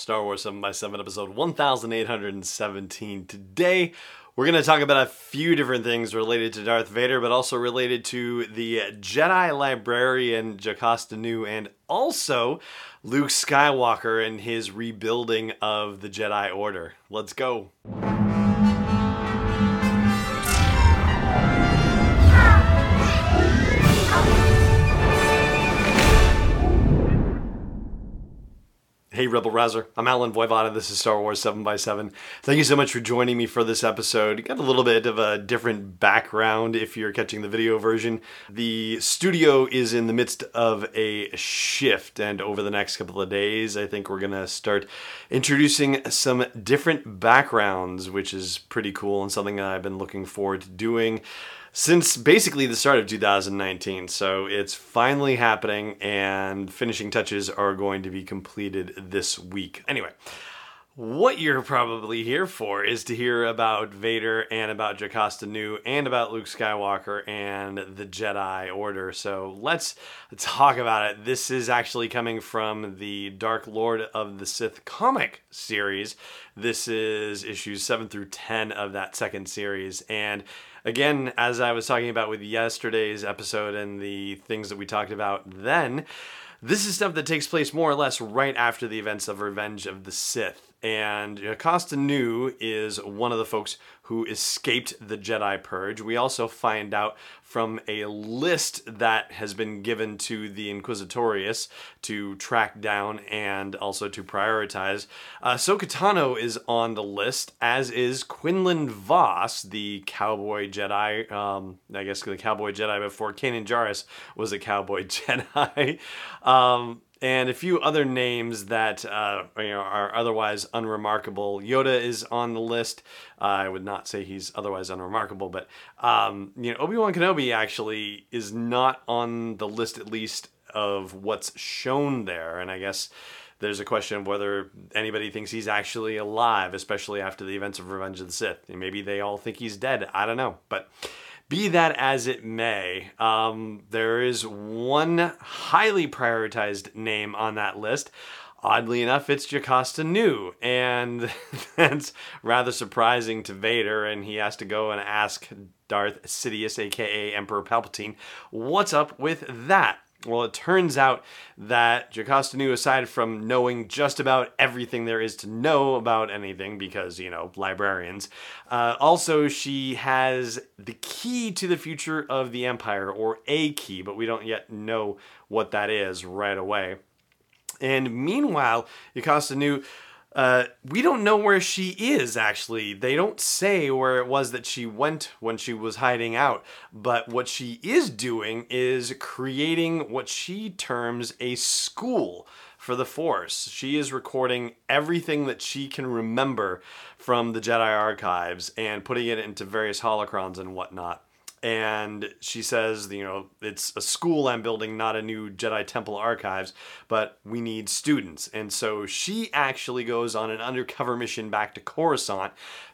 Star Wars 7 by 7 episode 1817. Today, we're going to talk about a few different things related to Darth Vader, but also related to the Jedi librarian Jocasta Nu and also Luke Skywalker and his rebuilding of the Jedi Order. Let's go. Hey, Rebel Rouser. I'm Allen Voivod. This is Star Wars 7x7. Thank you so much for joining me for this episode. Got a little bit of a different background if you're catching the video version. The studio is in the midst of a shift, and over the next couple of days, I think we're going to start introducing some different backgrounds, which is pretty cool and something that I've been looking forward to doing since basically the start of 2019. So it's finally happening, and finishing touches are going to be completed this week. Anyway, what you're probably here for is to hear about Vader and about Jocasta Nu and about Luke Skywalker and the Jedi Order. So let's talk about it. This is actually coming from the Dark Lord of the Sith comic series. This is issues 7 through 10 of that second series. And again, as I was talking about with yesterday's episode and the things that we talked about then, this is stuff that takes place more or less right after the events of Revenge of the Sith. And Jocasta Nu is one of the folks who escaped the Jedi Purge. We also find out from a list that has been given to the Inquisitorius to track down and also to prioritize. Uh, Tano is on the list, as is Quinlan Vos, the cowboy Jedi. Um, I guess the cowboy Jedi before Kanan Jarrus was a cowboy Jedi. um, and a few other names that uh, you know, are otherwise unremarkable. Yoda is on the list. Uh, I would not say he's otherwise unremarkable, but um, you know Obi Wan Kenobi actually is not on the list, at least of what's shown there. And I guess there's a question of whether anybody thinks he's actually alive, especially after the events of Revenge of the Sith. Maybe they all think he's dead. I don't know, but. Be that as it may, um, there is one highly prioritized name on that list. Oddly enough, it's Jocasta Nu, and that's rather surprising to Vader, and he has to go and ask Darth Sidious, aka Emperor Palpatine, what's up with that? Well, it turns out that Jocasta Nu, aside from knowing just about everything there is to know about anything, because, you know, librarians, uh, also she has the key to the future of the Empire, or a key, but we don't yet know what that is right away. And meanwhile, Jocasta Nu uh, we don't know where she is actually. They don't say where it was that she went when she was hiding out. But what she is doing is creating what she terms a school for the Force. She is recording everything that she can remember from the Jedi archives and putting it into various holocrons and whatnot and she says, you know, it's a school I'm building, not a new Jedi Temple archives, but we need students. And so she actually goes on an undercover mission back to Coruscant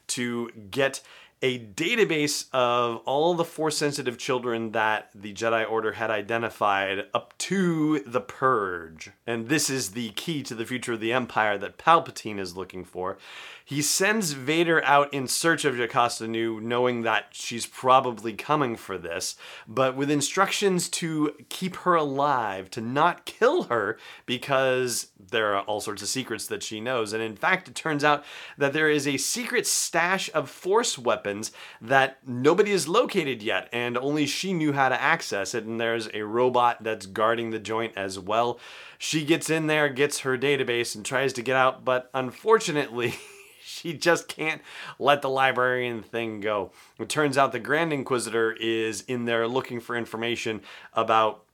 to get a database of all the force sensitive children that the Jedi Order had identified up to the Purge. And this is the key to the future of the Empire that Palpatine is looking for. He sends Vader out in search of Jocasta Nu, knowing that she's probably coming for this, but with instructions to keep her alive, to not kill her, because there are all sorts of secrets that she knows. And in fact, it turns out that there is a secret stash of Force weapons that nobody has located yet, and only she knew how to access it. And there's a robot that's guarding the joint as well. She gets in there, gets her database, and tries to get out, but unfortunately, she just can't let the librarian thing go. It turns out the Grand Inquisitor is in there looking for information about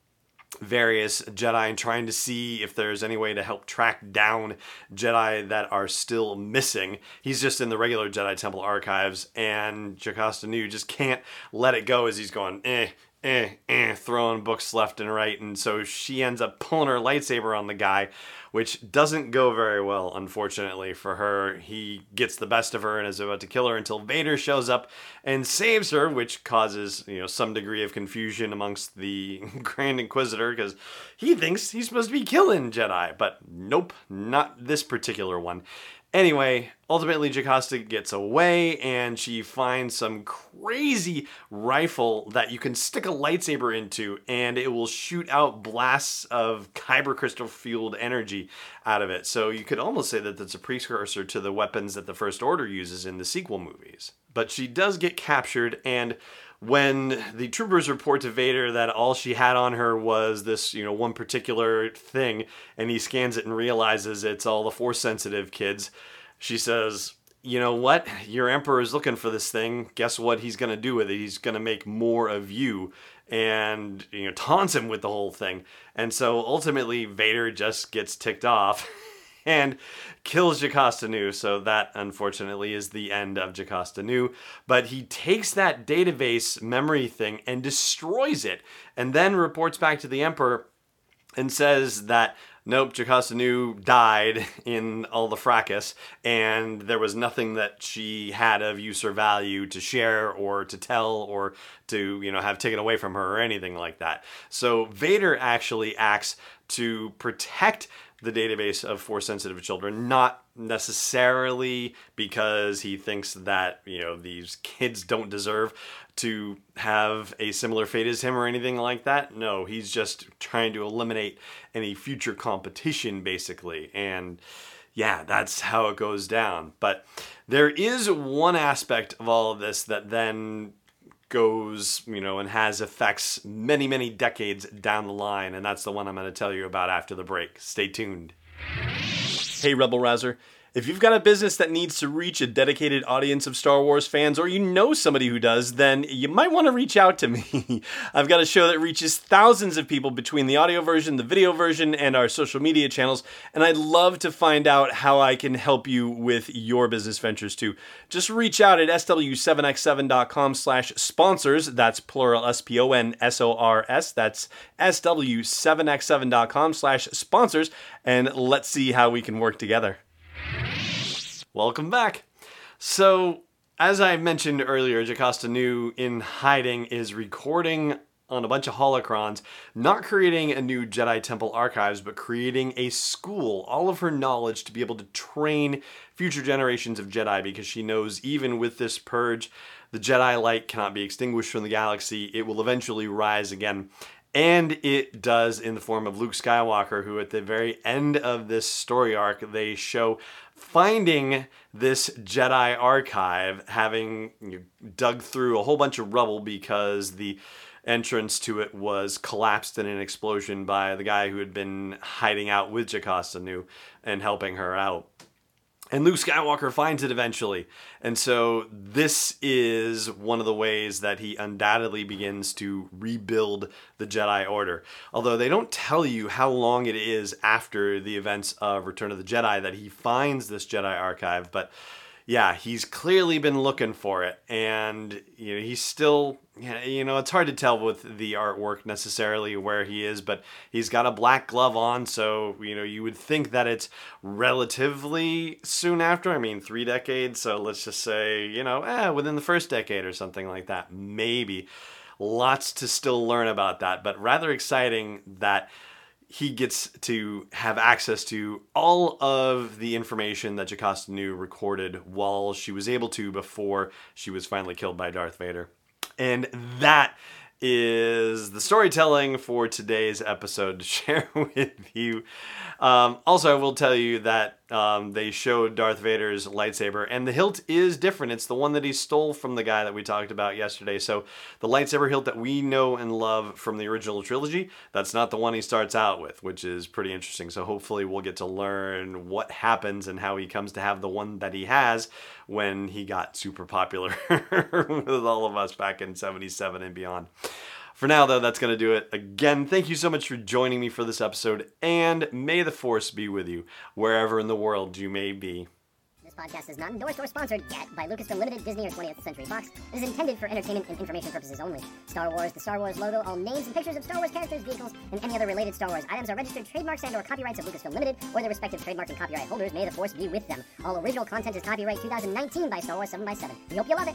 various Jedi and trying to see if there's any way to help track down Jedi that are still missing. He's just in the regular Jedi Temple archives, and Jocasta Nu just can't let it go as he's going, eh, eh, eh, throwing books left and right. And so she ends up pulling her lightsaber on the guy, which doesn't go very well, unfortunately, for her. He gets the best of her and is about to kill her until Vader shows up and saves her, which causes, you know, some degree of confusion amongst the Grand Inquisitor because he thinks he's supposed to be killing Jedi, but nope, not this particular one. Anyway, ultimately Jocasta gets away and she finds some crazy rifle that you can stick a lightsaber into and it will shoot out blasts of kyber crystal fueled energy out of it. So you could almost say that that's a precursor to the weapons that the First Order uses in the sequel movies. But she does get captured and when the troopers report to Vader that all she had on her was this, you know, one particular thing, and he scans it and realizes it's all the force sensitive kids, she says, you know what? Your emperor is looking for this thing. Guess what he's going to do with it? He's going to make more of you and, you know, taunts him with the whole thing. And so ultimately, Vader just gets ticked off and kills Jocasta Nu. So that unfortunately is the end of Jocasta Nu. But he takes that database memory thing and destroys it, and then reports back to the Emperor and says that nope, Jocasta Nu died in all the fracas, and there was nothing that she had of use or value to share or to tell or to, you know, have taken away from her or anything like that. So Vader actually acts to protect the database of force sensitive children, not necessarily because he thinks that, you know, these kids don't deserve to have a similar fate as him or anything like that. No, he's just trying to eliminate any future competition, basically. And yeah, that's how it goes down. But there is one aspect of all of this that then goes, you know, and has effects many, many decades down the line. And that's the one I'm going to tell you about after the break. Stay tuned. Hey, Rebel Rouser. If you've got a business that needs to reach a dedicated audience of Star Wars fans, or you know somebody who does, then you might want to reach out to me. I've got a show that reaches thousands of people between the audio version, the video version, and our social media channels, and I'd love to find out how I can help you with your business ventures too. Just reach out at sw7x7.com slash sponsors. That's plural S-P-O-N-S-O-R-S. That's sw7x7.com slash sponsors, and let's see how we can work together. Welcome back. So, as I mentioned earlier, Jocasta Nu in hiding is recording on a bunch of holocrons, not creating a new Jedi Temple archives, but creating a school, all of her knowledge to be able to train future generations of Jedi because she knows even with this purge, the Jedi light cannot be extinguished from the galaxy. It will eventually rise again. And it does in the form of Luke Skywalker, who at the very end of this story arc, they show finding this Jedi archive, having dug through a whole bunch of rubble because the entrance to it was collapsed in an explosion by the guy who had been hiding out with Jocasta Nu and helping her out. And Luke Skywalker finds it eventually. And so this is one of the ways that he undoubtedly begins to rebuild the Jedi Order. Although they don't tell you how long it is after the events of Return of the Jedi that he finds this Jedi archive, but yeah, he's clearly been looking for it, and you know he's still, you know, it's hard to tell with the artwork necessarily where he is, but he's got a black glove on, so you know you would think that it's relatively soon after. I mean, three decades, so let's just say you know, eh, within the first decade or something like that, maybe. Lots to still learn about that, but rather exciting that he gets to have access to all of the information that Jocasta Nu recorded while she was able to before she was finally killed by Darth Vader. And that is the storytelling for today's episode to share with you. Um, also, I will tell you that um, they showed Darth Vader's lightsaber, and the hilt is different. It's the one that he stole from the guy that we talked about yesterday. So, the lightsaber hilt that we know and love from the original trilogy, that's not the one he starts out with, which is pretty interesting. So, hopefully, we'll get to learn what happens and how he comes to have the one that he has when he got super popular with all of us back in 77 and beyond. For now, though, that's going to do it. Again, thank you so much for joining me for this episode, and may the Force be with you wherever in the world you may be. This podcast is not endorsed or sponsored yet by Lucasfilm Limited, Disney, or 20th Century Fox. It is intended for entertainment and information purposes only. Star Wars, the Star Wars logo, all names and pictures of Star Wars characters, vehicles, and any other related Star Wars items are registered trademarks and or copyrights of Lucasfilm Limited or their respective trademark and copyright holders. May the Force be with them. All original content is copyright 2019 by Star Wars 7x7. We hope you love it.